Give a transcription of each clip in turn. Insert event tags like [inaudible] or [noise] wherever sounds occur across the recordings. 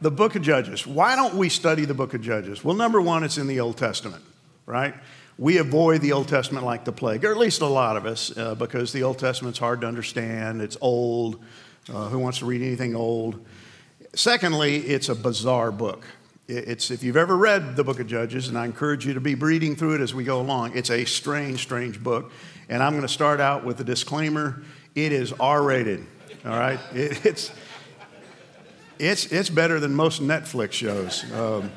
the book of Judges. Why don't we study the book of Judges? Well, number one, it's in the Old Testament, right? We avoid the Old Testament like the plague, or at least a lot of us, uh, because the Old Testament's hard to understand. It's old. Uh, who wants to read anything old? Secondly, it's a bizarre book. It's, if you've ever read the book of Judges, and I encourage you to be reading through it as we go along, it's a strange, strange book. And I'm going to start out with a disclaimer it is R rated, all right? [laughs] It, it's, it's, it's better than most Netflix shows. Um,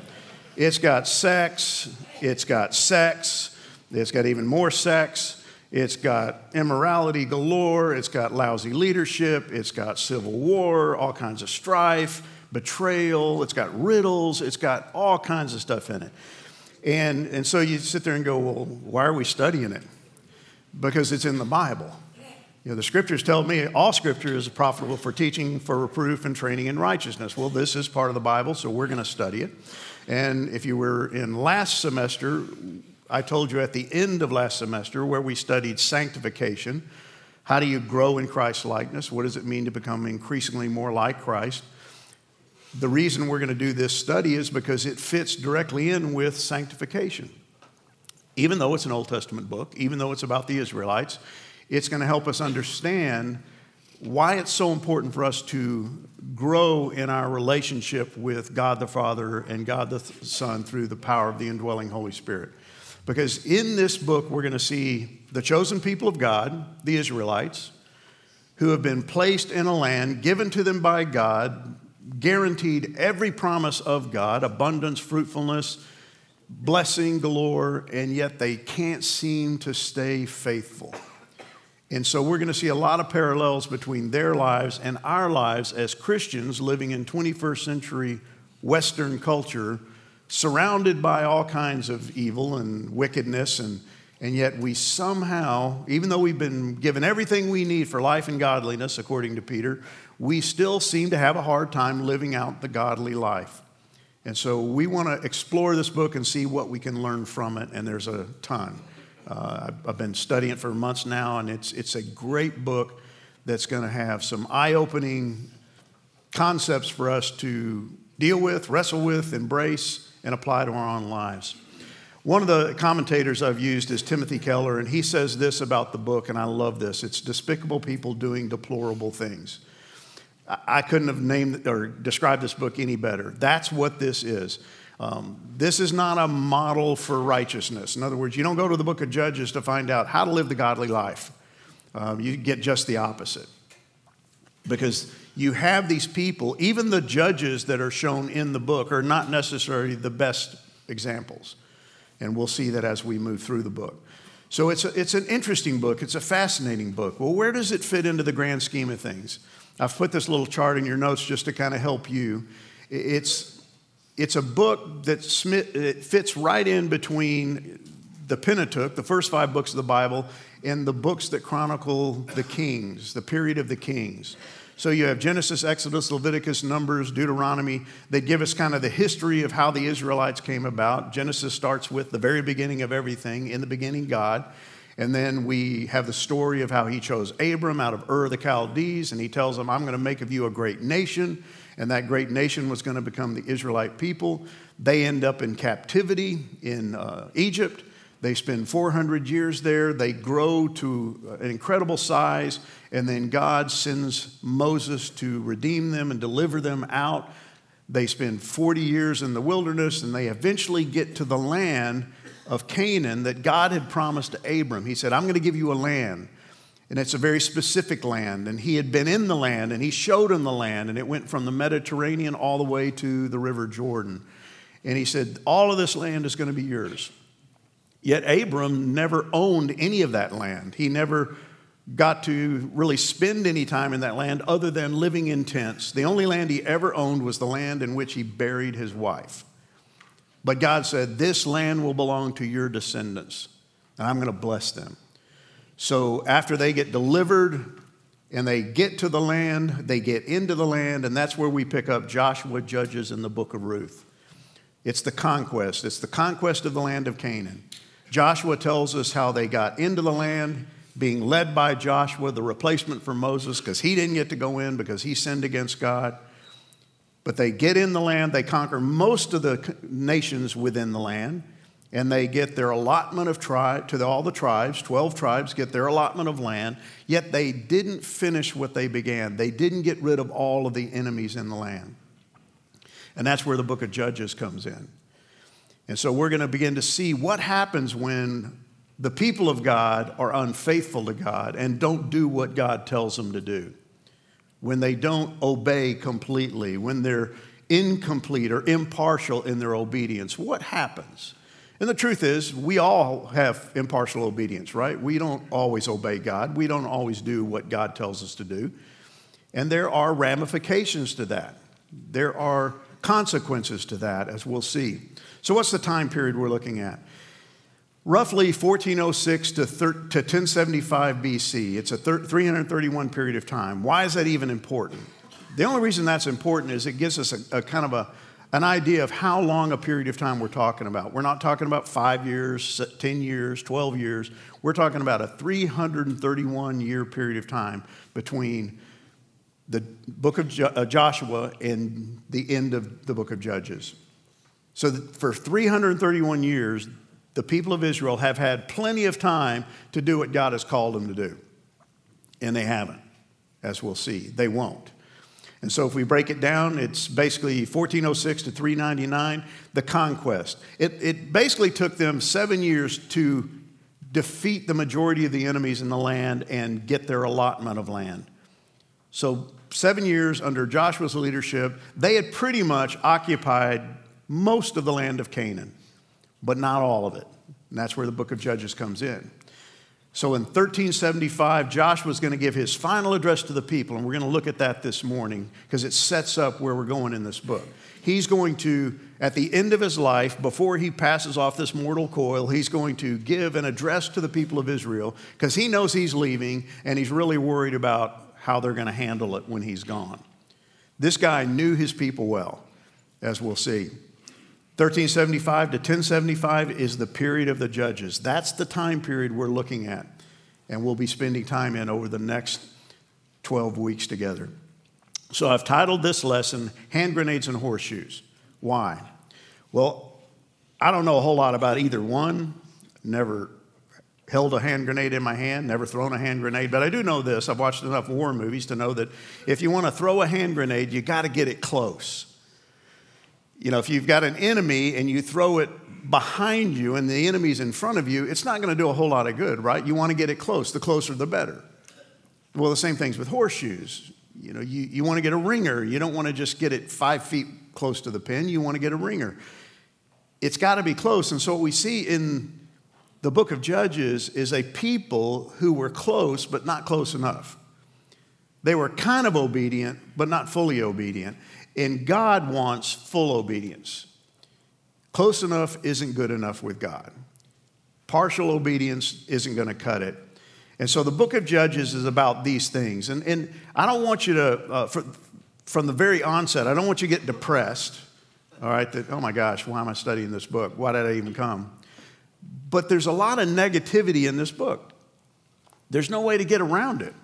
it's got sex, it's got sex, it's got even more sex, it's got immorality galore, it's got lousy leadership, it's got civil war, all kinds of strife betrayal, it's got riddles, it's got all kinds of stuff in it. And, and so you sit there and go, well, why are we studying it? Because it's in the Bible. You know, the scriptures tell me all scripture is profitable for teaching, for reproof, and training in righteousness. Well, this is part of the Bible, so we're going to study it. And if you were in last semester, I told you at the end of last semester where we studied sanctification. How do you grow in Christ's likeness? What does it mean to become increasingly more like Christ? The reason we're going to do this study is because it fits directly in with sanctification. Even though it's an Old Testament book, even though it's about the Israelites, it's going to help us understand why it's so important for us to grow in our relationship with God the Father and God the Son through the power of the indwelling Holy Spirit. Because in this book, we're going to see the chosen people of God, the Israelites, who have been placed in a land given to them by God guaranteed every promise of God abundance, fruitfulness, blessing galore, and yet they can't seem to stay faithful. And so we're going to see a lot of parallels between their lives and our lives as Christians living in 21st century Western culture, surrounded by all kinds of evil and wickedness. And, and yet we somehow, even though we've been given everything we need for life and godliness, according to Peter, we still seem to have a hard time living out the godly life. And so we want to explore this book and see what we can learn from it, and there's a ton. Uh, I've been studying it for months now, and it's, it's a great book that's going to have some eye opening concepts for us to deal with, wrestle with, embrace, and apply to our own lives. One of the commentators I've used is Timothy Keller, and he says this about the book, and I love this it's despicable people doing deplorable things. I couldn't have named or described this book any better. That's what this is. Um, this is not a model for righteousness. In other words, you don't go to the book of Judges to find out how to live the godly life. Um, you get just the opposite. Because you have these people, even the judges that are shown in the book are not necessarily the best examples. And we'll see that as we move through the book. So it's, a, it's an interesting book, it's a fascinating book. Well, where does it fit into the grand scheme of things? I've put this little chart in your notes just to kind of help you. It's, it's a book that fits right in between the Pentateuch, the first five books of the Bible, and the books that chronicle the kings, the period of the kings. So you have Genesis, Exodus, Leviticus, Numbers, Deuteronomy. They give us kind of the history of how the Israelites came about. Genesis starts with the very beginning of everything. In the beginning, God. And then we have the story of how he chose Abram out of Ur the Chaldees, and he tells him, I'm going to make of you a great nation. And that great nation was going to become the Israelite people. They end up in captivity in uh, Egypt. They spend 400 years there. They grow to an incredible size. And then God sends Moses to redeem them and deliver them out. They spend 40 years in the wilderness and they eventually get to the land of Canaan that God had promised to Abram. He said, I'm going to give you a land. And it's a very specific land. And he had been in the land and he showed him the land. And it went from the Mediterranean all the way to the River Jordan. And he said, All of this land is going to be yours. Yet Abram never owned any of that land. He never got to really spend any time in that land other than living in tents. The only land he ever owned was the land in which he buried his wife. But God said, This land will belong to your descendants, and I'm going to bless them. So after they get delivered and they get to the land, they get into the land, and that's where we pick up Joshua, Judges, and the book of Ruth. It's the conquest, it's the conquest of the land of Canaan. Joshua tells us how they got into the land, being led by Joshua, the replacement for Moses, because he didn't get to go in because he sinned against God. But they get in the land, they conquer most of the nations within the land, and they get their allotment of tribe to the, all the tribes, 12 tribes get their allotment of land, yet they didn't finish what they began. They didn't get rid of all of the enemies in the land. And that's where the book of Judges comes in. And so we're going to begin to see what happens when the people of God are unfaithful to God and don't do what God tells them to do. When they don't obey completely, when they're incomplete or impartial in their obedience, what happens? And the truth is, we all have impartial obedience, right? We don't always obey God. We don't always do what God tells us to do. And there are ramifications to that. There are consequences to that, as we'll see. So, what's the time period we're looking at? Roughly 1406 to, 1075 BC. It's a 331 period of time. Why is that even important? The only reason that's important is it gives us a, a kind of a an idea of how long a period of time we're talking about. We're not talking about five years, 10 years, 12 years. We're talking about a 331 year period of time between the book of uh, Joshua and the end of the book of Judges. So for 331 years, the people of Israel have had plenty of time to do what God has called them to do. And they haven't, as we'll see. They won't. And so if we break it down, it's basically 1406 to 399, the conquest. It, it basically took them seven years to defeat the majority of the enemies in the land and get their allotment of land. So, seven years under Joshua's leadership, they had pretty much occupied most of the land of Canaan, but not all of it. And that's where the book of Judges comes in. So in 1375, Joshua was going to give his final address to the people, and we're going to look at that this morning because it sets up where we're going in this book. He's going to, at the end of his life, before he passes off this mortal coil, he's going to give an address to the people of Israel because he knows he's leaving and he's really worried about how they're going to handle it when he's gone. This guy knew his people well, as we'll see. 1375 to 1075 is the period of the judges. That's the time period we're looking at, and we'll be spending time in over the next 12 weeks together. So I've titled this lesson Hand Grenades and Horseshoes. Why? Well, I don't know a whole lot about either one. Never held a hand grenade in my hand, never thrown a hand grenade, but I do know this. I've watched enough war movies to know that if you want to throw a hand grenade, you got to get it close. You know, if you've got an enemy and you throw it behind you and the enemy's in front of you, it's not going to do a whole lot of good, right? You want to get it close. The closer, the better. Well, the same thing's with horseshoes. You know, you, you want to get a ringer. You don't want to just get it five feet close to the pin. You want to get a ringer. It's got to be close. And so, what we see in the book of Judges is a people who were close, but not close enough. They were kind of obedient, but not fully obedient. And God wants full obedience. Close enough isn't good enough with God. Partial obedience isn't going to cut it. And so the book of Judges is about these things. And, and I don't want you to, uh, for, from the very onset, I don't want you to get depressed, all right, that, oh my gosh, why am I studying this book? Why did I even come? But there's a lot of negativity in this book. There's no way to get around it.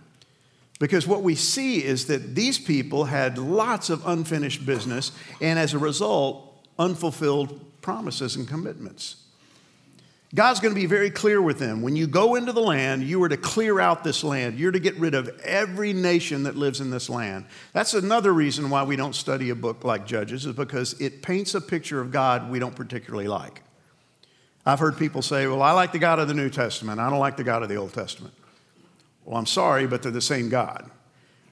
Because what we see is that these people had lots of unfinished business, and as a result, unfulfilled promises and commitments. God's going to be very clear with them. When you go into the land, you are to clear out this land. You're to get rid of every nation that lives in this land. That's another reason why we don't study a book like Judges, is because it paints a picture of God we don't particularly like. I've heard people say, Well, I like the God of the New Testament, I don't like the God of the Old Testament. Well, I'm sorry, but they're the same God.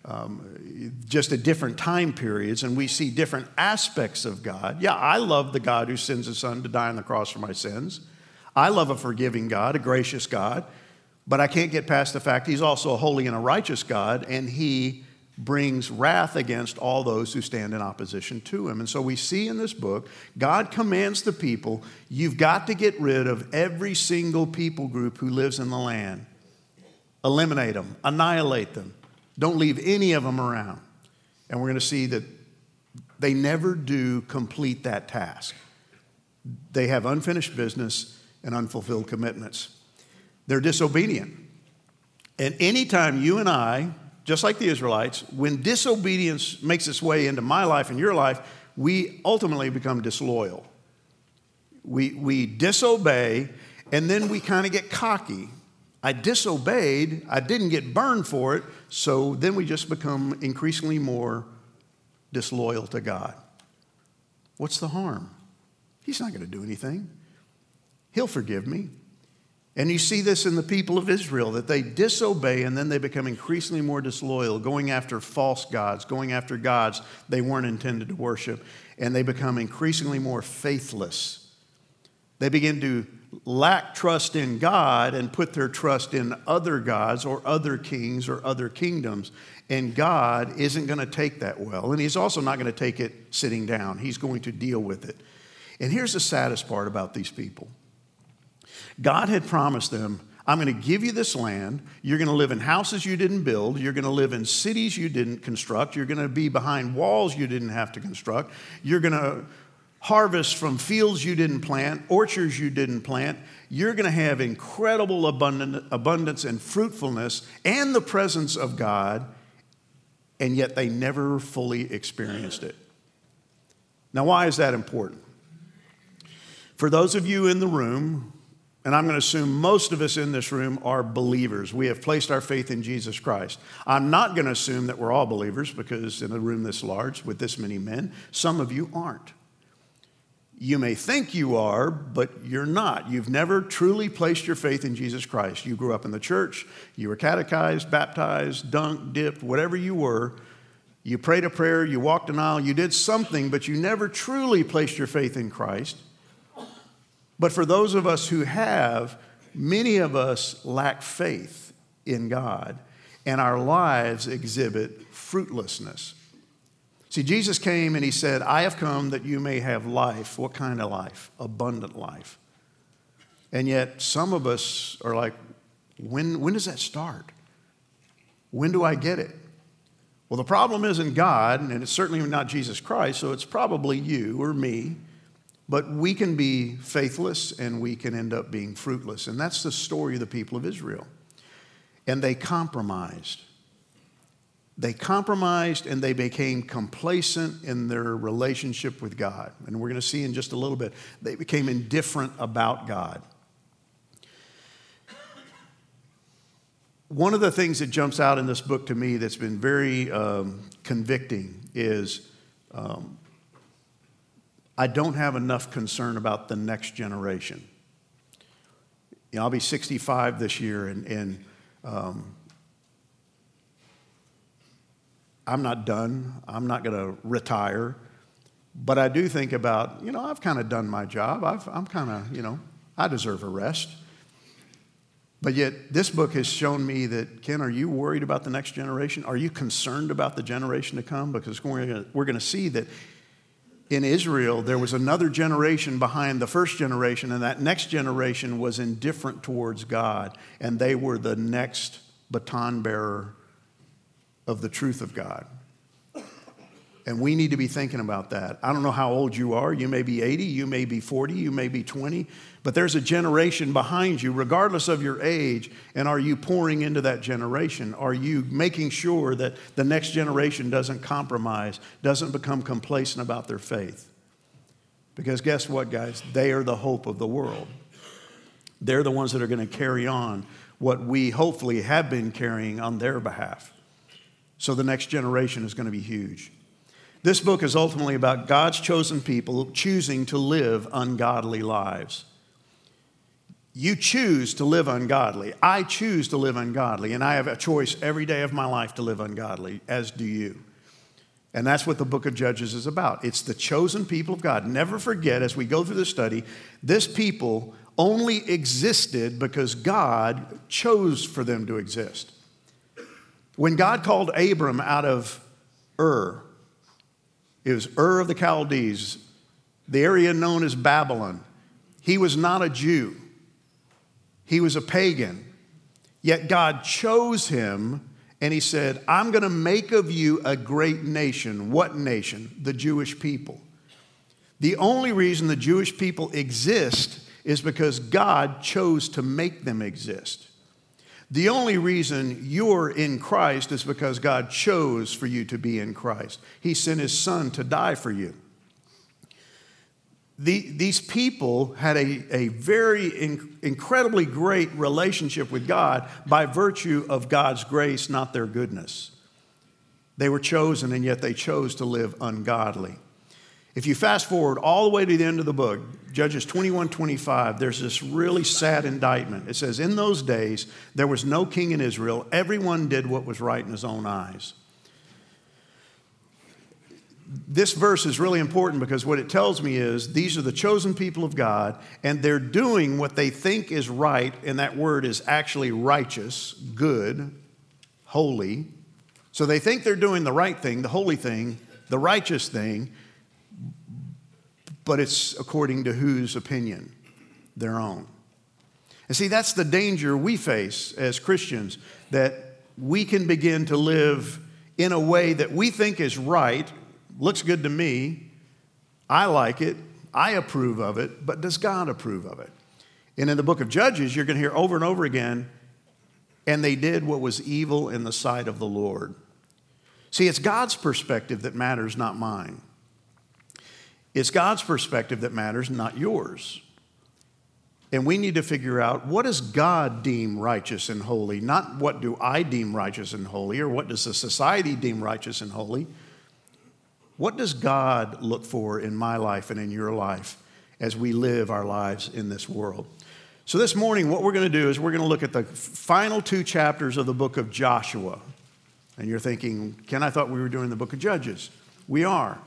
Um, just at different time periods, and we see different aspects of God. Yeah, I love the God who sends his son to die on the cross for my sins. I love a forgiving God, a gracious God, but I can't get past the fact he's also a holy and a righteous God, and he brings wrath against all those who stand in opposition to him. And so we see in this book, God commands the people, you've got to get rid of every single people group who lives in the land. Eliminate them, annihilate them. Don't leave any of them around. And we're going to see that they never do complete that task. They have unfinished business and unfulfilled commitments. They're disobedient. And anytime you and I just like the Israelites, when disobedience makes its way into my life and your life, we ultimately become disloyal. We, we disobey, and then we kind of get cocky. I disobeyed, I didn't get burned for it, so then we just become increasingly more disloyal to God. What's the harm? He's not going to do anything. He'll forgive me. And you see this in the people of Israel that they disobey and then they become increasingly more disloyal, going after false gods, going after gods they weren't intended to worship, and they become increasingly more faithless. They begin to lack trust in God and put their trust in other gods or other kings or other kingdoms. And God isn't going to take that well. And He's also not going to take it sitting down, He's going to deal with it. And here's the saddest part about these people God had promised them, I'm going to give you this land. You're going to live in houses you didn't build. You're going to live in cities you didn't construct. You're going to be behind walls you didn't have to construct. You're going to harvest from fields you didn't plant, orchards you didn't plant. You're going to have incredible abundance and fruitfulness and the presence of God, and yet they never fully experienced it. Now, why is that important? For those of you in the room and I'm going to assume most of us in this room are believers. We have placed our faith in Jesus Christ. I'm not going to assume that we're all believers because in a room this large with this many men, some of you aren't. You may think you are, but you're not. You've never truly placed your faith in Jesus Christ. You grew up in the church, you were catechized, baptized, dunked, dipped, whatever you were. You prayed a prayer, you walked an aisle, you did something, but you never truly placed your faith in Christ. But for those of us who have, many of us lack faith in God, and our lives exhibit fruitlessness. See, Jesus came and he said, I have come that you may have life. What kind of life? Abundant life. And yet, some of us are like, when, when does that start? When do I get it? Well, the problem isn't God, and it's certainly not Jesus Christ, so it's probably you or me but we can be faithless and we can end up being fruitless. And that's the story of the people of Israel. And they compromised. They compromised and they became complacent in their relationship with God. And we're going to see in just a little bit, they became indifferent about God. One of the things that jumps out in this book to me that's been very um, convicting is um, I don't have enough concern about the next generation. You know, I'll be 65 this year, and, and um, I'm not done. I'm not going to retire. But I do think about, you know, I've kind of done my job. I've, I'm kind of, you know, I deserve a rest. But yet, this book has shown me that, Ken, are you worried about the next generation? Are you concerned about the generation to come? Because we're going to see that in Israel, there was another generation behind the first generation, and that next generation was indifferent towards God, and they were the next baton bearer of the truth of God. And we need to be thinking about that. I don't know how old you are. You may be 80, you may be 40, you may be 20, but there's a generation behind you, regardless of your age. And are you pouring into that generation? Are you making sure that the next generation doesn't compromise, doesn't become complacent about their faith? Because guess what, guys? They are the hope of the world. They're the ones that are going to carry on what we hopefully have been carrying on their behalf. So the next generation is going to be huge. This book is ultimately about God's chosen people choosing to live ungodly lives. You choose to live ungodly. I choose to live ungodly, and I have a choice every day of my life to live ungodly, as do you. And that's what the book of Judges is about. It's the chosen people of God. Never forget, as we go through the study, this people only existed because God chose for them to exist. When God called Abram out of Ur, it was Ur of the Chaldees, the area known as Babylon. He was not a Jew, he was a pagan. Yet God chose him and he said, I'm going to make of you a great nation. What nation? The Jewish people. The only reason the Jewish people exist is because God chose to make them exist. The only reason you're in Christ is because God chose for you to be in Christ. He sent His Son to die for you. The, these people had a, a very in, incredibly great relationship with God by virtue of God's grace, not their goodness. They were chosen, and yet they chose to live ungodly. If you fast forward all the way to the end of the book, Judges 21 25, there's this really sad indictment. It says, In those days, there was no king in Israel. Everyone did what was right in his own eyes. This verse is really important because what it tells me is these are the chosen people of God, and they're doing what they think is right, and that word is actually righteous, good, holy. So they think they're doing the right thing, the holy thing, the righteous thing but it's according to whose opinion? Their own. And see, that's the danger we face as Christians that we can begin to live in a way that we think is right, looks good to me, I like it, I approve of it, but does God approve of it? And in the book of Judges, you're going to hear over and over again, and they did what was evil in the sight of the Lord. See, it's God's perspective that matters, not mine. It's God's perspective that matters, not yours. And we need to figure out what does God deem righteous and holy, not what do I deem righteous and holy, or what does the society deem righteous and holy. What does God look for in my life and in your life as we live our lives in this world? So, this morning, what we're going to do is we're going to look at the final two chapters of the book of Joshua. And you're thinking, Ken, I thought we were doing the book of Judges. We are.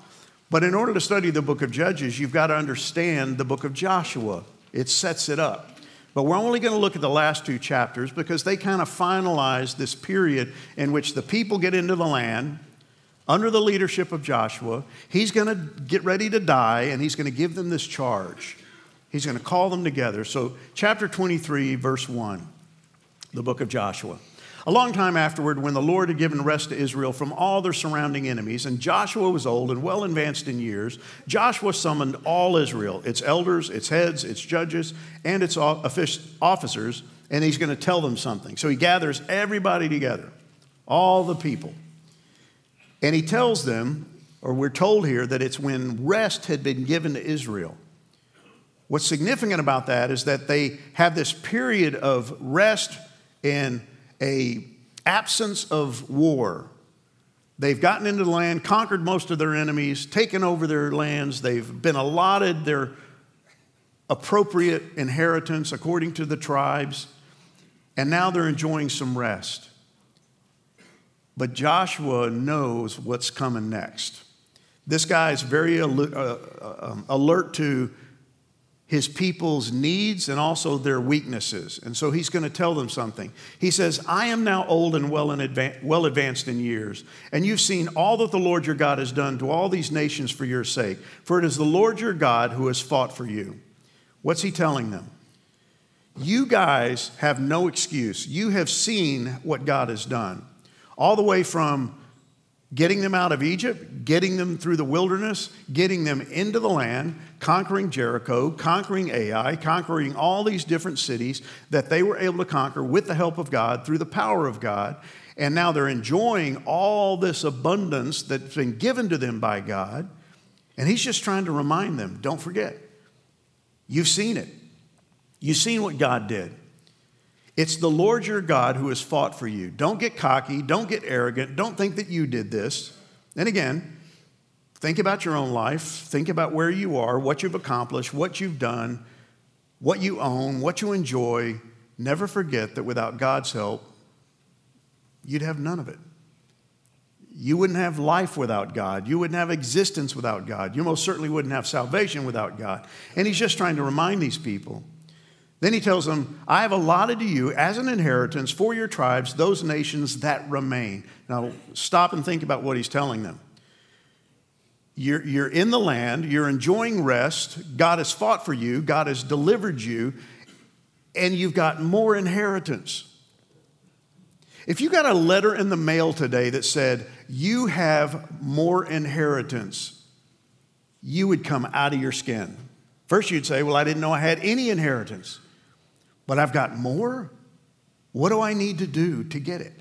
But in order to study the book of Judges, you've got to understand the book of Joshua. It sets it up. But we're only going to look at the last two chapters because they kind of finalize this period in which the people get into the land under the leadership of Joshua. He's going to get ready to die and he's going to give them this charge. He's going to call them together. So, chapter 23, verse 1, the book of Joshua. A long time afterward, when the Lord had given rest to Israel from all their surrounding enemies, and Joshua was old and well advanced in years, Joshua summoned all Israel, its elders, its heads, its judges, and its officers, and he's going to tell them something. So he gathers everybody together, all the people. And he tells them, or we're told here, that it's when rest had been given to Israel. What's significant about that is that they have this period of rest and a absence of war. They've gotten into the land, conquered most of their enemies, taken over their lands. They've been allotted their appropriate inheritance according to the tribes, and now they're enjoying some rest. But Joshua knows what's coming next. This guy is very alert, uh, uh, um, alert to his people's needs and also their weaknesses. And so he's going to tell them something. He says, I am now old and well, in well advanced in years, and you've seen all that the Lord your God has done to all these nations for your sake. For it is the Lord your God who has fought for you. What's he telling them? You guys have no excuse. You have seen what God has done. All the way from getting them out of Egypt, getting them through the wilderness, getting them into the land, conquering Jericho, conquering Ai, conquering all these different cities that they were able to conquer with the help of God, through the power of God. And now they're enjoying all this abundance that's been given to them by God. And He's just trying to remind them don't forget, you've seen it. You've seen what God did. It's the Lord your God who has fought for you. Don't get cocky. Don't get arrogant. Don't think that you did this. And again, think about your own life. Think about where you are, what you've accomplished, what you've done, what you own, what you enjoy. Never forget that without God's help, you'd have none of it. You wouldn't have life without God. You wouldn't have existence without God. You most certainly wouldn't have salvation without God. And he's just trying to remind these people then he tells them, I have allotted to you as an inheritance for your tribes those nations that remain. Now, stop and think about what he's telling them. You're, you're in the land, you're enjoying rest, God has fought for you, God has delivered you, and you've got more inheritance. If you got a letter in the mail today that said, You have more inheritance, you would come out of your skin. First, you'd say, Well, I didn't know I had any inheritance but I've got more? What do I need to do to get it?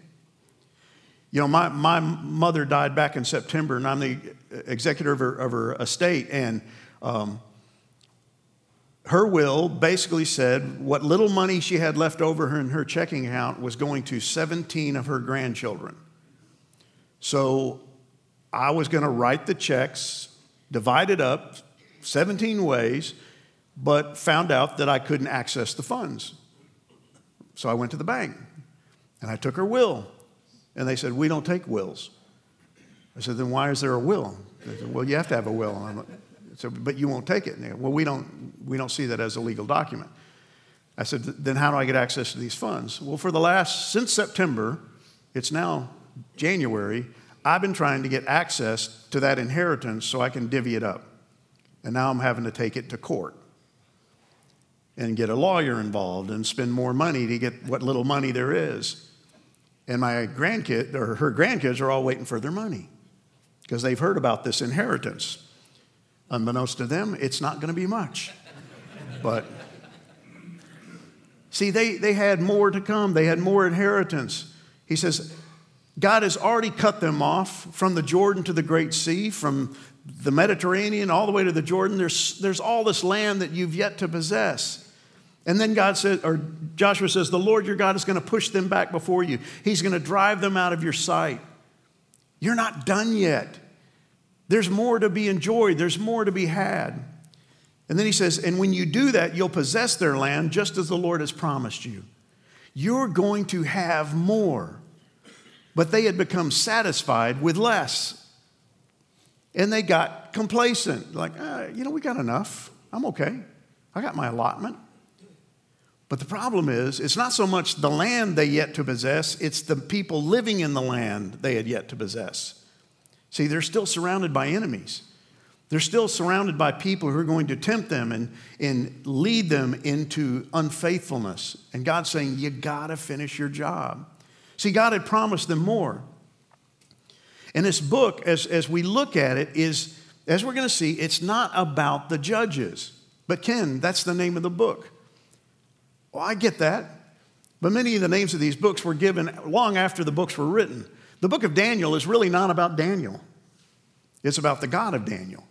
You know, my, my mother died back in September, and I'm the executor of her, of her estate. And um, her will basically said what little money she had left over in her checking account was going to 17 of her grandchildren. So I was going to write the checks, divide it up 17 ways, but found out that I couldn't access the funds. So I went to the bank and I took her will. And they said, We don't take wills. I said, Then why is there a will? They said, Well, you have to have a will. And said, But you won't take it. They, well, we don't, we don't see that as a legal document. I said, Then how do I get access to these funds? Well, for the last, since September, it's now January, I've been trying to get access to that inheritance so I can divvy it up. And now I'm having to take it to court and get a lawyer involved and spend more money to get what little money there is. And my grandkid or her grandkids are all waiting for their money because they've heard about this inheritance. Unbeknownst to them, it's not going to be much. But see, they, they had more to come, they had more inheritance. He says, God has already cut them off from the Jordan to the Great Sea, from the Mediterranean all the way to the Jordan. There's, there's all this land that you've yet to possess. And then God says, or Joshua says, the Lord your God is going to push them back before you. He's going to drive them out of your sight. You're not done yet. There's more to be enjoyed, there's more to be had. And then he says, and when you do that, you'll possess their land just as the Lord has promised you. You're going to have more. But they had become satisfied with less. And they got complacent, like, ah, you know, we got enough. I'm okay. I got my allotment. But the problem is, it's not so much the land they yet to possess, it's the people living in the land they had yet to possess. See, they're still surrounded by enemies. They're still surrounded by people who are going to tempt them and, and lead them into unfaithfulness. And God's saying, You got to finish your job. See, God had promised them more. And this book, as, as we look at it, is, as we're going to see, it's not about the judges. But Ken, that's the name of the book. Well, I get that. But many of the names of these books were given long after the books were written. The book of Daniel is really not about Daniel, it's about the God of Daniel.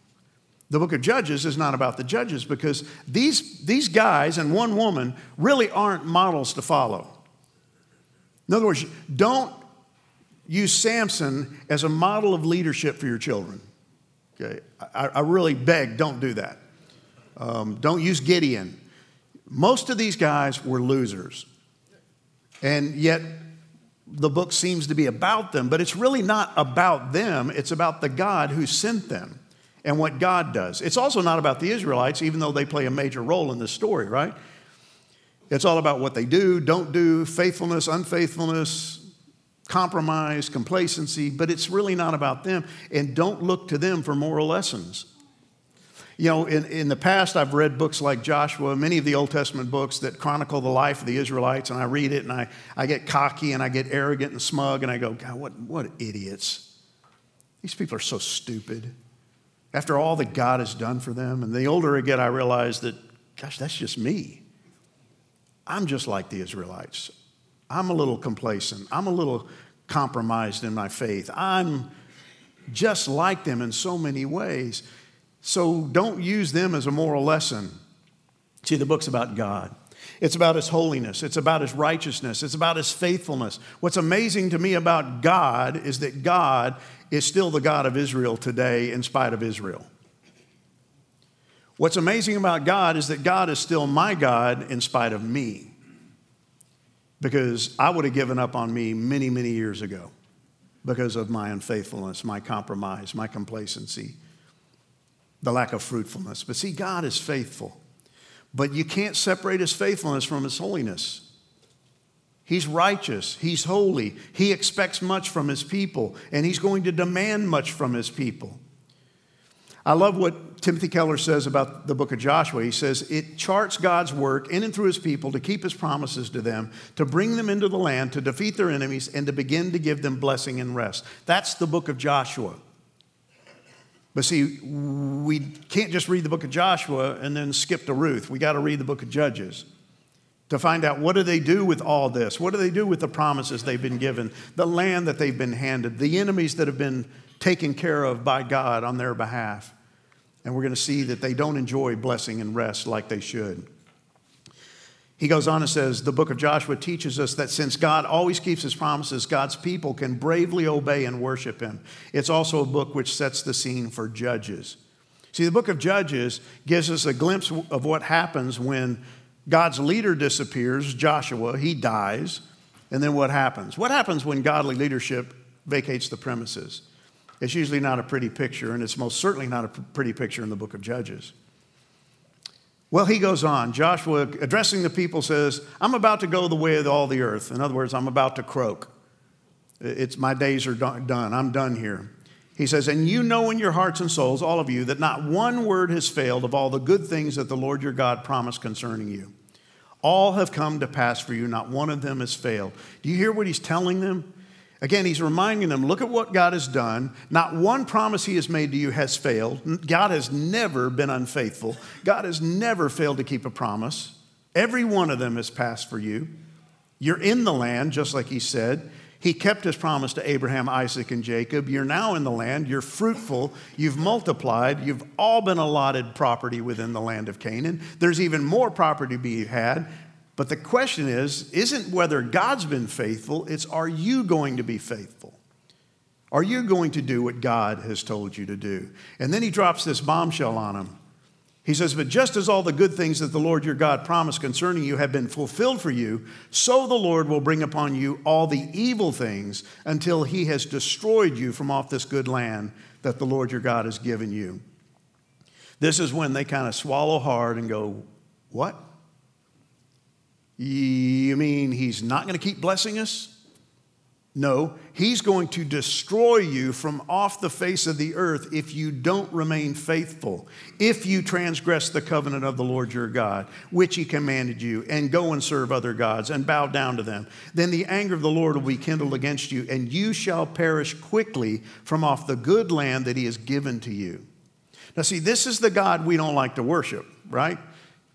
The book of Judges is not about the judges because these, these guys and one woman really aren't models to follow. In other words, don't use Samson as a model of leadership for your children. Okay, I, I really beg, don't do that. Um, don't use Gideon. Most of these guys were losers. And yet, the book seems to be about them, but it's really not about them. It's about the God who sent them and what God does. It's also not about the Israelites, even though they play a major role in this story, right? It's all about what they do, don't do, faithfulness, unfaithfulness, compromise, complacency, but it's really not about them. And don't look to them for moral lessons. You know, in, in the past, I've read books like Joshua, many of the Old Testament books that chronicle the life of the Israelites, and I read it and I, I get cocky and I get arrogant and smug, and I go, God, what, what idiots. These people are so stupid. After all that God has done for them, and the older I get, I realize that, gosh, that's just me. I'm just like the Israelites. I'm a little complacent. I'm a little compromised in my faith. I'm just like them in so many ways. So don't use them as a moral lesson. See, the book's about God. It's about his holiness. It's about his righteousness. It's about his faithfulness. What's amazing to me about God is that God is still the God of Israel today in spite of Israel. What's amazing about God is that God is still my God in spite of me. Because I would have given up on me many, many years ago because of my unfaithfulness, my compromise, my complacency the lack of fruitfulness. But see, God is faithful. But you can't separate his faithfulness from his holiness. He's righteous, he's holy, he expects much from his people, and he's going to demand much from his people. I love what Timothy Keller says about the book of Joshua. He says, It charts God's work in and through his people to keep his promises to them, to bring them into the land, to defeat their enemies, and to begin to give them blessing and rest. That's the book of Joshua. But see, we can't just read the book of Joshua and then skip to Ruth. We got to read the book of Judges. to find out what do they do with all this? What do they do with the promises they've been given, the land that they've been handed, the enemies that have been taken care of by God on their behalf. And we're going to see that they don't enjoy blessing and rest like they should. He goes on and says, The book of Joshua teaches us that since God always keeps his promises, God's people can bravely obey and worship him. It's also a book which sets the scene for judges. See, the book of Judges gives us a glimpse of what happens when God's leader disappears, Joshua, he dies, and then what happens? What happens when godly leadership vacates the premises? It's usually not a pretty picture, and it's most certainly not a pretty picture in the book of Judges. Well, he goes on. Joshua, addressing the people, says, I'm about to go the way of all the earth. In other words, I'm about to croak. It's my days are done. I'm done here. He says, And you know in your hearts and souls, all of you, that not one word has failed of all the good things that the Lord your God promised concerning you. All have come to pass for you, not one of them has failed. Do you hear what he's telling them? Again, he's reminding them look at what God has done. Not one promise he has made to you has failed. God has never been unfaithful. God has never failed to keep a promise. Every one of them has passed for you. You're in the land, just like he said. He kept his promise to Abraham, Isaac, and Jacob. You're now in the land. You're fruitful. You've multiplied. You've all been allotted property within the land of Canaan. There's even more property to be had. But the question is isn't whether God's been faithful, it's are you going to be faithful? Are you going to do what God has told you to do? And then he drops this bombshell on him. He says, But just as all the good things that the Lord your God promised concerning you have been fulfilled for you, so the Lord will bring upon you all the evil things until he has destroyed you from off this good land that the Lord your God has given you. This is when they kind of swallow hard and go, What? You mean he's not going to keep blessing us? No, he's going to destroy you from off the face of the earth if you don't remain faithful, if you transgress the covenant of the Lord your God, which he commanded you, and go and serve other gods and bow down to them. Then the anger of the Lord will be kindled against you, and you shall perish quickly from off the good land that he has given to you. Now, see, this is the God we don't like to worship, right?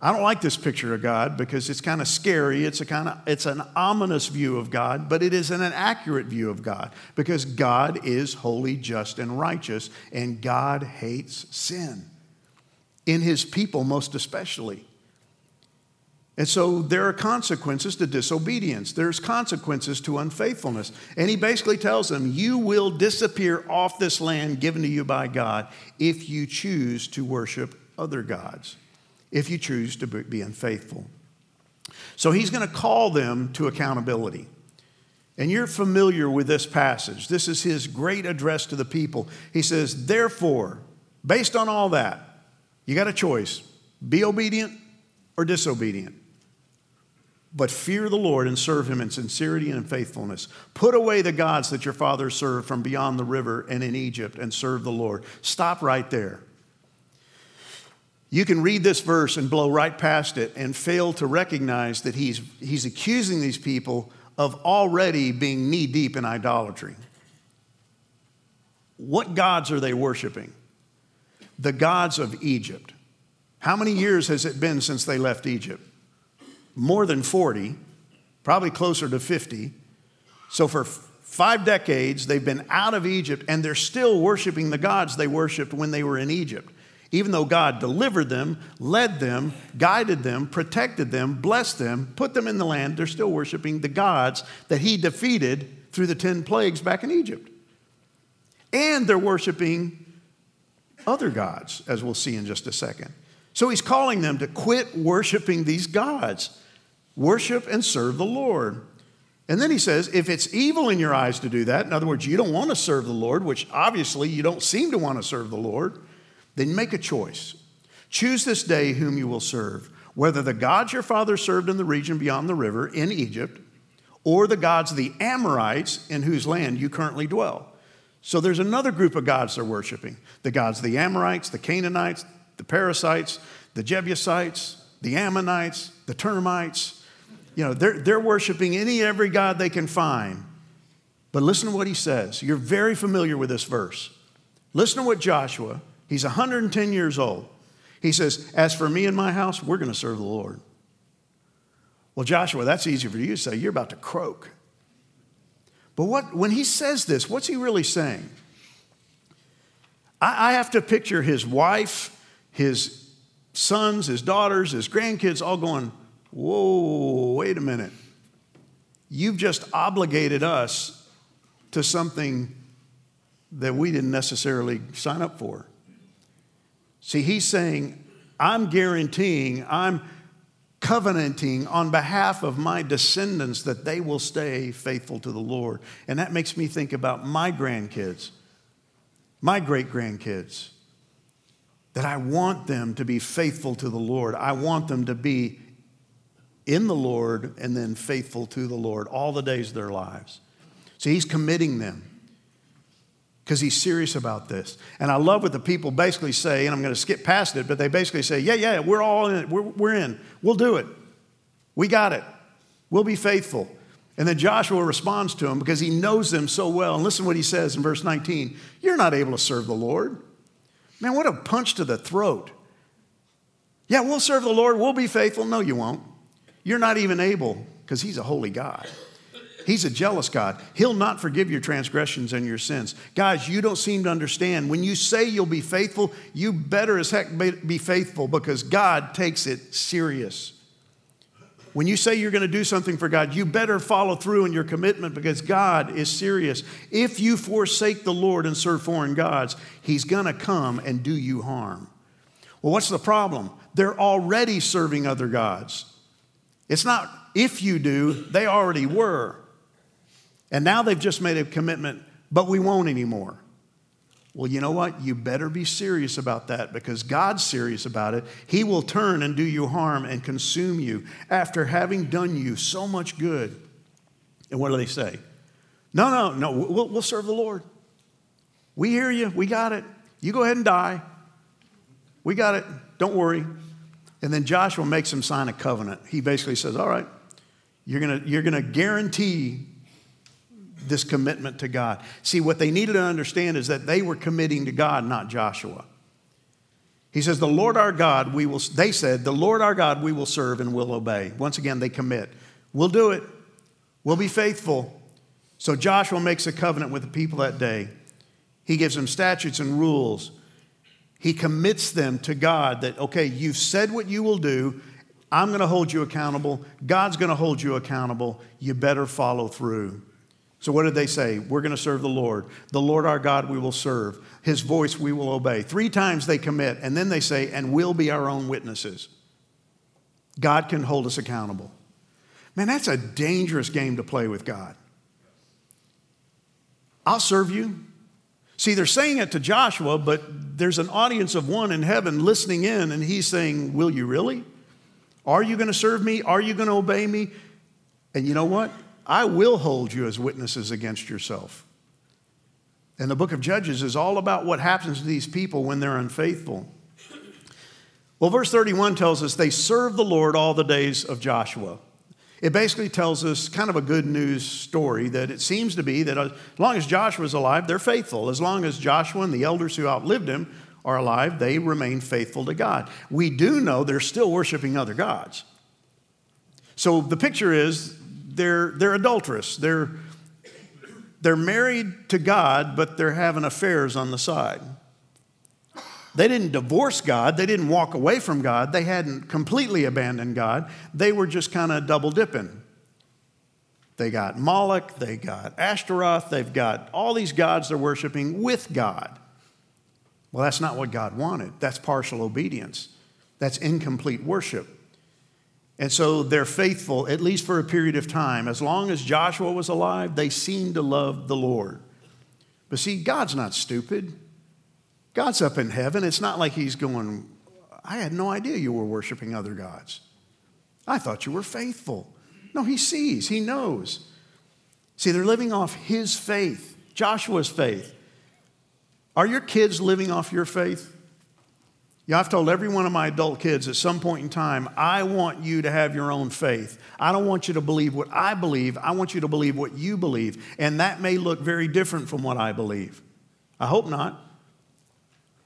I don't like this picture of God because it's kind of scary. It's a kind of it's an ominous view of God, but it is an, accurate view of God because God is holy, just, and righteous, and God hates sin in his people most especially. And so there are consequences to disobedience. There's consequences to unfaithfulness. And he basically tells them, You will disappear off this land given to you by God if you choose to worship other gods if you choose to be unfaithful. So he's going to call them to accountability. And you're familiar with this passage. This is his great address to the people. He says, Therefore, based on all that, you got a choice be obedient or disobedient. But fear the Lord and serve him in sincerity and in faithfulness. Put away the gods that your fathers served from beyond the river and in Egypt and serve the Lord. Stop right there. You can read this verse and blow right past it and fail to recognize that he's, he's accusing these people of already being knee deep in idolatry. What gods are they worshiping? The gods of Egypt. How many years has it been since they left Egypt? More than 40, probably closer to 50. So for five decades, they've been out of Egypt and they're still worshiping the gods they worshiped when they were in Egypt. Even though God delivered them, led them, guided them, protected them, blessed them, put them in the land, they're still worshiping the gods that He defeated through the 10 plagues back in Egypt. And they're worshiping other gods, as we'll see in just a second. So He's calling them to quit worshiping these gods, worship and serve the Lord. And then he says, if it's evil in your eyes to do that, in other words, you don't want to serve the Lord, which obviously you don't seem to want to serve the Lord, then make a choice. Choose this day whom you will serve, whether the gods your father served in the region beyond the river in Egypt, or the gods of the Amorites in whose land you currently dwell. So there's another group of gods they're worshiping the gods of the Amorites, the Canaanites, the Parasites, the Jebusites, the Ammonites, the Termites. You know, they're, they're worshiping any every god they can find. But listen to what he says. You're very familiar with this verse. Listen to what Joshua He's 110 years old. He says, As for me and my house, we're going to serve the Lord. Well, Joshua, that's easy for you to say. You're about to croak. But what, when he says this, what's he really saying? I, I have to picture his wife, his sons, his daughters, his grandkids all going, Whoa, wait a minute. You've just obligated us to something that we didn't necessarily sign up for. See, he's saying, I'm guaranteeing, I'm covenanting on behalf of my descendants that they will stay faithful to the Lord. And that makes me think about my grandkids, my great grandkids, that I want them to be faithful to the Lord. I want them to be in the Lord and then faithful to the Lord all the days of their lives. So he's committing them because he's serious about this. And I love what the people basically say, and I'm going to skip past it, but they basically say, Yeah, yeah, we're all in it. We're, we're in. We'll do it. We got it. We'll be faithful. And then Joshua responds to him because he knows them so well. And listen what he says in verse 19 You're not able to serve the Lord. Man, what a punch to the throat. Yeah, we'll serve the Lord. We'll be faithful. No, you won't. You're not even able because He's a holy God. He's a jealous God. He'll not forgive your transgressions and your sins. Guys, you don't seem to understand. When you say you'll be faithful, you better as heck be faithful because God takes it serious. When you say you're going to do something for God, you better follow through in your commitment because God is serious. If you forsake the Lord and serve foreign gods, He's going to come and do you harm. Well, what's the problem? They're already serving other gods. It's not if you do, they already were. And now they've just made a commitment, but we won't anymore. Well, you know what? You better be serious about that because God's serious about it. He will turn and do you harm and consume you after having done you so much good. And what do they say? No, no, no, we'll, we'll serve the Lord. We hear you. We got it. You go ahead and die. We got it. Don't worry. And then Joshua makes him sign a covenant. He basically says, All right, you're going you're going to guarantee this commitment to God. See, what they needed to understand is that they were committing to God, not Joshua. He says, The Lord our God, we will, they said, The Lord our God we will serve and will obey. Once again, they commit. We'll do it. We'll be faithful. So Joshua makes a covenant with the people that day. He gives them statutes and rules. He commits them to God that, okay, you've said what you will do. I'm going to hold you accountable. God's going to hold you accountable. You better follow through. So, what did they say? We're going to serve the Lord. The Lord our God we will serve. His voice we will obey. Three times they commit, and then they say, and we'll be our own witnesses. God can hold us accountable. Man, that's a dangerous game to play with God. I'll serve you. See, they're saying it to Joshua, but there's an audience of one in heaven listening in, and he's saying, Will you really? Are you going to serve me? Are you going to obey me? And you know what? I will hold you as witnesses against yourself. And the book of Judges is all about what happens to these people when they're unfaithful. Well, verse 31 tells us they served the Lord all the days of Joshua. It basically tells us kind of a good news story that it seems to be that as long as Joshua is alive, they're faithful. As long as Joshua and the elders who outlived him are alive, they remain faithful to God. We do know they're still worshiping other gods. So the picture is they're, they're adulterous. They're, they're married to God, but they're having affairs on the side. They didn't divorce God. They didn't walk away from God. They hadn't completely abandoned God. They were just kind of double dipping. They got Moloch, they got Ashtaroth, they've got all these gods they're worshiping with God. Well, that's not what God wanted. That's partial obedience, that's incomplete worship. And so they're faithful, at least for a period of time. As long as Joshua was alive, they seemed to love the Lord. But see, God's not stupid. God's up in heaven. It's not like he's going, I had no idea you were worshiping other gods. I thought you were faithful. No, he sees, he knows. See, they're living off his faith, Joshua's faith. Are your kids living off your faith? Yeah, I've told every one of my adult kids at some point in time, I want you to have your own faith. I don't want you to believe what I believe. I want you to believe what you believe. And that may look very different from what I believe. I hope not.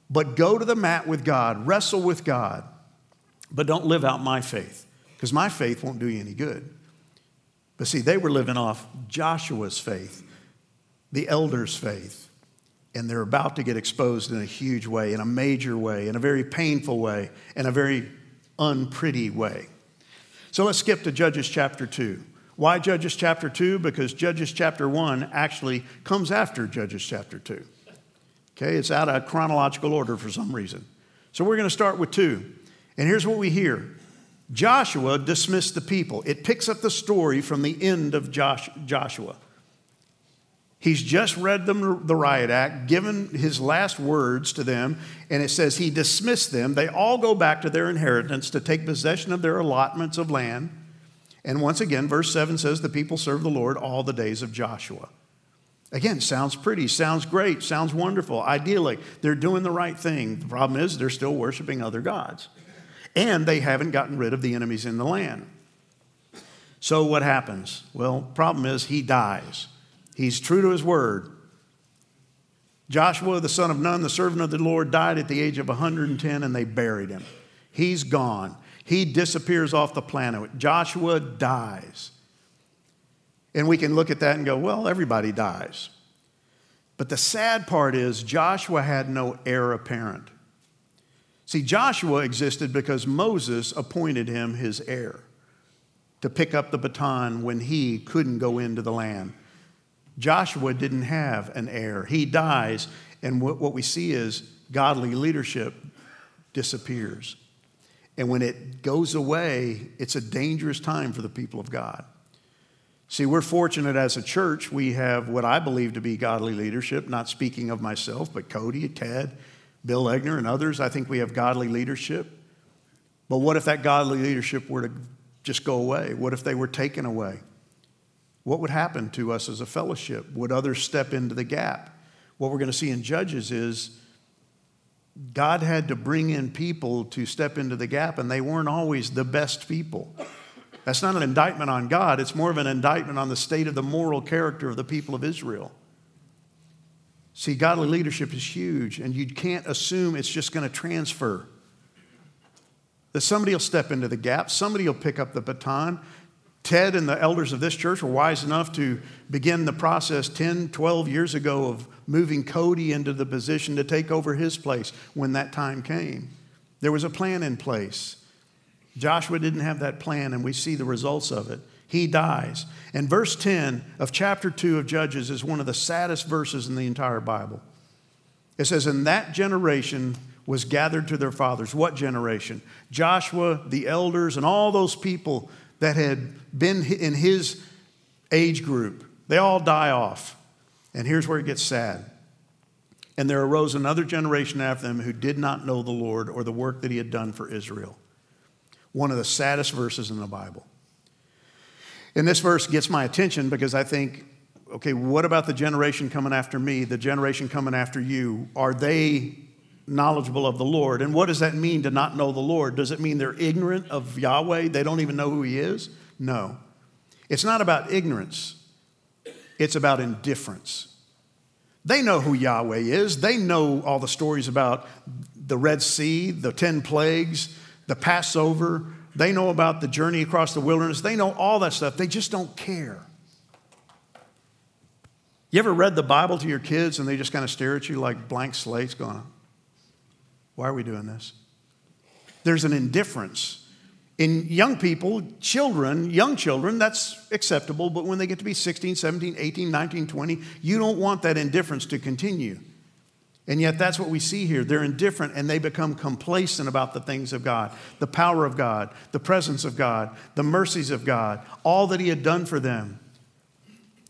But go to the mat with God, wrestle with God, but don't live out my faith because my faith won't do you any good. But see, they were living off Joshua's faith, the elders' faith, and they're about to get exposed in a huge way, in a major way, in a very painful way, in a very unpretty way. So let's skip to Judges chapter 2. Why Judges chapter 2? Because Judges chapter 1 actually comes after Judges chapter 2. Okay, it's out of chronological order for some reason. So we're going to start with 2. And here's what we hear Joshua dismissed the people. It picks up the story from the end of Josh, Joshua. He's just read them the riot act, given his last words to them, and it says he dismissed them. They all go back to their inheritance to take possession of their allotments of land. And once again, verse 7 says the people serve the Lord all the days of Joshua. Again, sounds pretty, sounds great, sounds wonderful, idyllic. They're doing the right thing. The problem is they're still worshiping other gods. And they haven't gotten rid of the enemies in the land. So what happens? Well, problem is he dies. He's true to his word. Joshua, the son of Nun, the servant of the Lord, died at the age of 110 and they buried him. He's gone. He disappears off the planet. Joshua dies. And we can look at that and go, well, everybody dies. But the sad part is, Joshua had no heir apparent. See, Joshua existed because Moses appointed him his heir to pick up the baton when he couldn't go into the land. Joshua didn't have an heir. He dies, and what we see is godly leadership disappears. And when it goes away, it's a dangerous time for the people of God. See, we're fortunate as a church. We have what I believe to be godly leadership, not speaking of myself, but Cody, Ted, Bill Egner, and others. I think we have godly leadership. But what if that godly leadership were to just go away? What if they were taken away? What would happen to us as a fellowship? Would others step into the gap? What we're going to see in Judges is God had to bring in people to step into the gap, and they weren't always the best people. That's not an indictment on God, it's more of an indictment on the state of the moral character of the people of Israel. See, godly leadership is huge, and you can't assume it's just going to transfer. That somebody will step into the gap, somebody will pick up the baton, Ted and the elders of this church were wise enough to begin the process 10, 12 years ago of moving Cody into the position to take over his place when that time came. There was a plan in place. Joshua didn't have that plan, and we see the results of it. He dies. And verse 10 of chapter 2 of Judges is one of the saddest verses in the entire Bible. It says, In that generation was gathered to their fathers. What generation? Joshua, the elders, and all those people that had been in his age group, they all die off. And here's where it gets sad. And there arose another generation after them who did not know the Lord or the work that he had done for Israel. One of the saddest verses in the Bible. And this verse gets my attention because I think, okay, what about the generation coming after me, the generation coming after you? Are they knowledgeable of the Lord. And what does that mean to not know the Lord? Does it mean they're ignorant of Yahweh? They don't even know who He is? No. It's not about ignorance, it's about indifference. They know who Yahweh is, they know all the stories about the Red Sea, the 10 plagues, the Passover. They know about the journey across the wilderness. They know all that stuff. They just don't care. You ever read the Bible to your kids and they just kind of stare at you like blank slates going, why are we doing this? There's an indifference. In young people, children, young children, that's acceptable, but when they get to be 16, 17, 18, 19, 20, you don't want that indifference to continue. And yet, that's what we see here. They're indifferent and they become complacent about the things of God, the power of God, the presence of God, the mercies of God, all that He had done for them.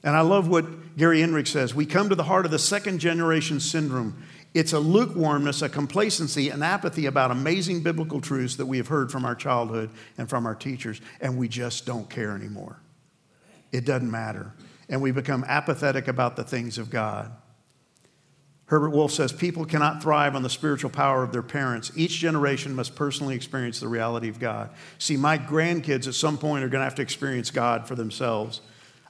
And I love what Gary Inrig says. We come to the heart of the second generation syndrome. It's a lukewarmness, a complacency, an apathy about amazing biblical truths that we have heard from our childhood and from our teachers, and we just don't care anymore. It doesn't matter. And we become apathetic about the things of God. Herbert Wolf says people cannot thrive on the spiritual power of their parents. Each generation must personally experience the reality of God. See, my grandkids at some point are going to have to experience God for themselves.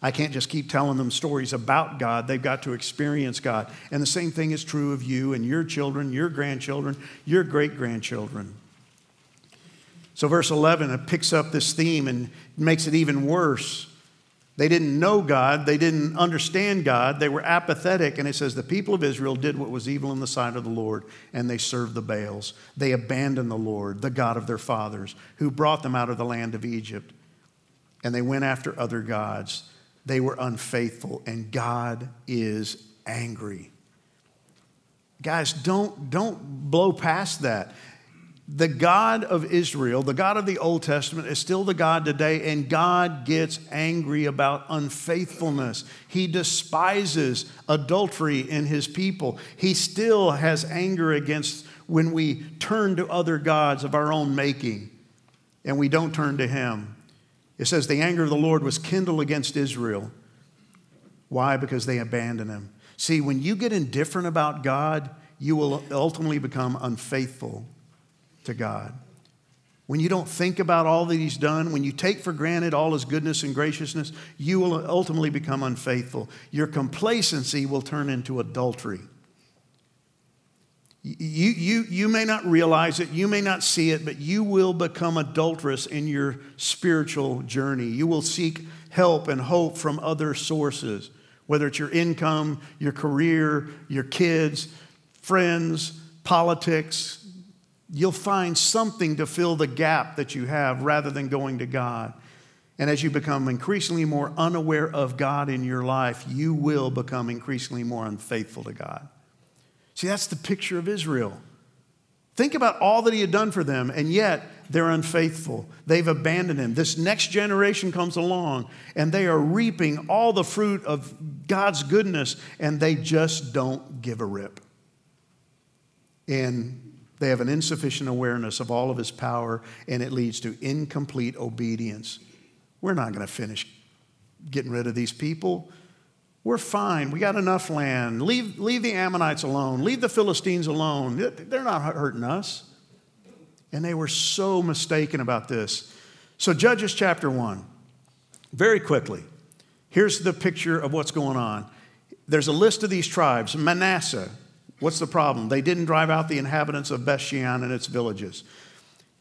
I can't just keep telling them stories about God. They've got to experience God. And the same thing is true of you and your children, your grandchildren, your great grandchildren. So, verse 11, it picks up this theme and makes it even worse. They didn't know God, they didn't understand God, they were apathetic. And it says, The people of Israel did what was evil in the sight of the Lord, and they served the Baals. They abandoned the Lord, the God of their fathers, who brought them out of the land of Egypt. And they went after other gods. They were unfaithful, and God is angry. Guys, don't, don't blow past that the God of Israel, the God of the Old Testament, is still the God today, and God gets angry about unfaithfulness. He despises adultery in his people. He still has anger against when we turn to other gods of our own making and we don't turn to him. It says, The anger of the Lord was kindled against Israel. Why? Because they abandoned him. See, when you get indifferent about God, you will ultimately become unfaithful to God. When you don't think about all that He's done, when you take for granted all His goodness and graciousness, you will ultimately become unfaithful. Your complacency will turn into adultery. You, you, you may not realize it, you may not see it, but you will become adulterous in your spiritual journey. You will seek help and hope from other sources, whether it's your income, your career, your kids, friends, politics, you'll find something to fill the gap that you have rather than going to God. And as you become increasingly more unaware of God in your life, you will become increasingly more unfaithful to God. See, that's the picture of Israel. Think about all that he had done for them, and yet they're unfaithful. They've abandoned him. This next generation comes along, and they are reaping all the fruit of God's goodness, and they just don't give a rip. And they have an insufficient awareness of all of his power, and it leads to incomplete obedience. We're not going to finish getting rid of these people. We're fine. We got enough land. Leave, leave the Ammonites alone. Leave the Philistines alone. They're not hurting us. And they were so mistaken about this. So, Judges chapter 1, very quickly, here's the picture of what's going on. There's a list of these tribes Manasseh, What's the problem? They didn't drive out the inhabitants of Bethshean and its villages.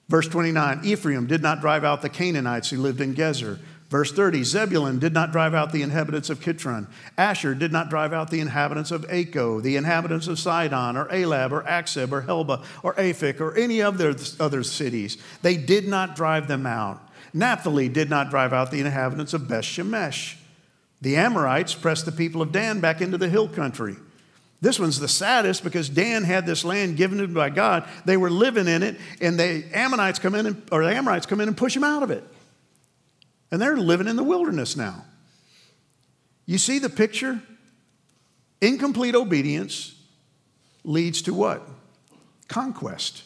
Verse 29 Ephraim did not drive out the Canaanites who lived in Gezer. Verse 30 Zebulun did not drive out the inhabitants of Kitron. Asher did not drive out the inhabitants of Acco, the inhabitants of Sidon, or Ahlab, or Achzib, or Helba, or Aphek, or any of their other cities. They did not drive them out. Naphtali did not drive out the inhabitants of Beth Shemesh. The Amorites pressed the people of Dan back into the hill country. This one's the saddest because Dan had this land given to him by God. They were living in it, and the Ammonites come in, and, or the Amorites come in and push them out of it. And they're living in the wilderness now. You see the picture? Incomplete obedience leads to what? Conquest,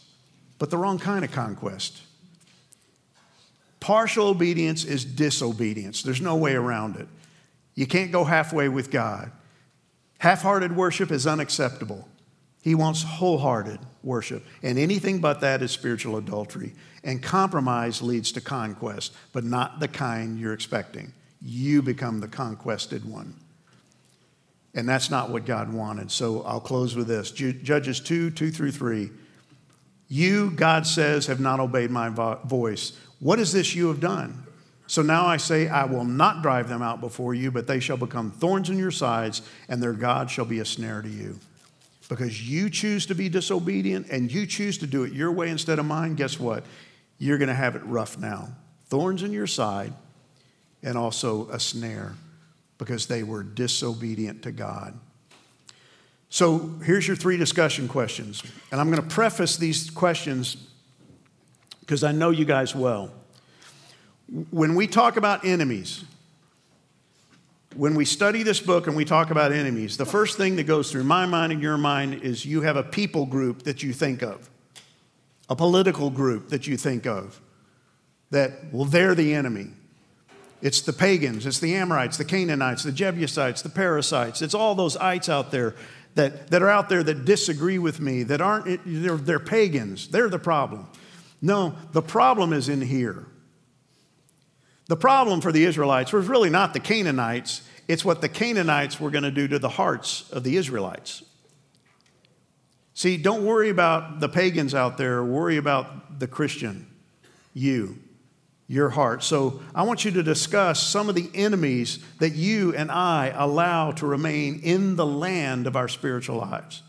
but the wrong kind of conquest. Partial obedience is disobedience. There's no way around it. You can't go halfway with God. Half hearted worship is unacceptable. He wants wholehearted worship. And anything but that is spiritual adultery. And compromise leads to conquest, but not the kind you're expecting. You become the conquested one. And that's not what God wanted. So I'll close with this Judges 2 2 through 3. You, God says, have not obeyed my voice. What is this you have done? So now I say, I will not drive them out before you, but they shall become thorns in your sides, and their God shall be a snare to you. Because you choose to be disobedient and you choose to do it your way instead of mine, guess what? You're going to have it rough now. Thorns in your side, and also a snare, because they were disobedient to God. So here's your three discussion questions. And I'm going to preface these questions because I know you guys well. When we talk about enemies, when we study this book and we talk about enemies, the first thing that goes through my mind and your mind is you have a people group that you think of, a political group that you think of, that, well, they're the enemy. It's the pagans, it's the Amorites, the Canaanites, the Jebusites, the Parasites. It's all those ites out there that, that are out there that disagree with me, that aren't, they're, they're pagans. They're the problem. No, the problem is in here. The problem for the Israelites was really not the Canaanites, it's what the Canaanites were going to do to the hearts of the Israelites. See, don't worry about the pagans out there, worry about the Christian. you, your heart. So I want you to discuss some of the enemies that you and I allow to remain in the land of our spiritual lives.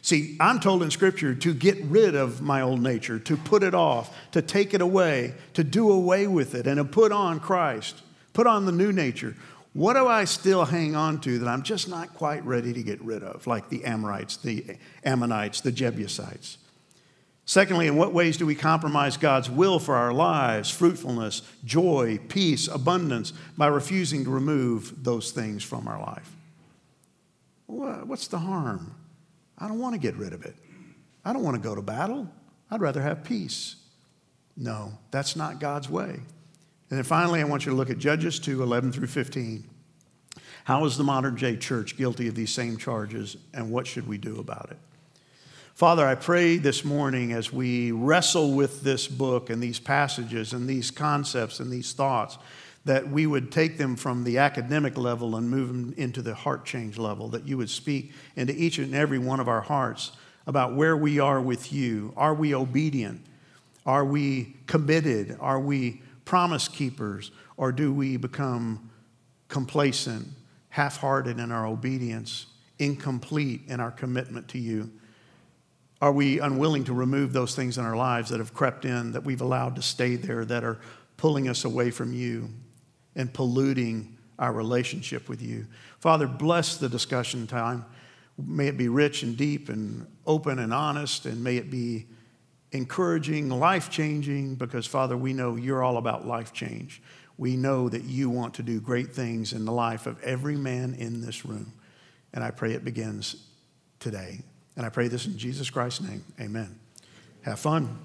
See, I'm told in Scripture to get rid of my old nature, to put it off, to take it away, to do away with it, and to put on Christ, put on the new nature. What do I still hang on to that I'm just not quite ready to get rid of, like the Amorites, the Ammonites, the Jebusites? Secondly, in what ways do we compromise God's will for our lives, fruitfulness, joy, peace, abundance, by refusing to remove those things from our life? What's the harm? I don't want to get rid of it. I don't want to go to battle. I'd rather have peace. No, that's not God's way. And then finally, I want you to look at Judges 2 11 through 15. How is the modern day church guilty of these same charges, and what should we do about it? Father, I pray this morning as we wrestle with this book and these passages and these concepts and these thoughts that we would take them from the academic level and move them into the heart change level, that you would speak into each and every one of our hearts about where we are with you. Are we obedient? Are we committed? Are we promise keepers? Or do we become complacent, half hearted in our obedience, incomplete in our commitment to you? Are we unwilling to remove those things in our lives that have crept in, that we've allowed to stay there, that are pulling us away from you? and polluting our relationship with you. Father, bless the discussion time. May it be rich and deep and open and honest, and may it be encouraging, life changing, because, Father, we know you're all about life change. We know that you want to do great things in the life of every man in this room. And I pray it begins today. And I pray this in Jesus Christ's name. Amen. Have fun.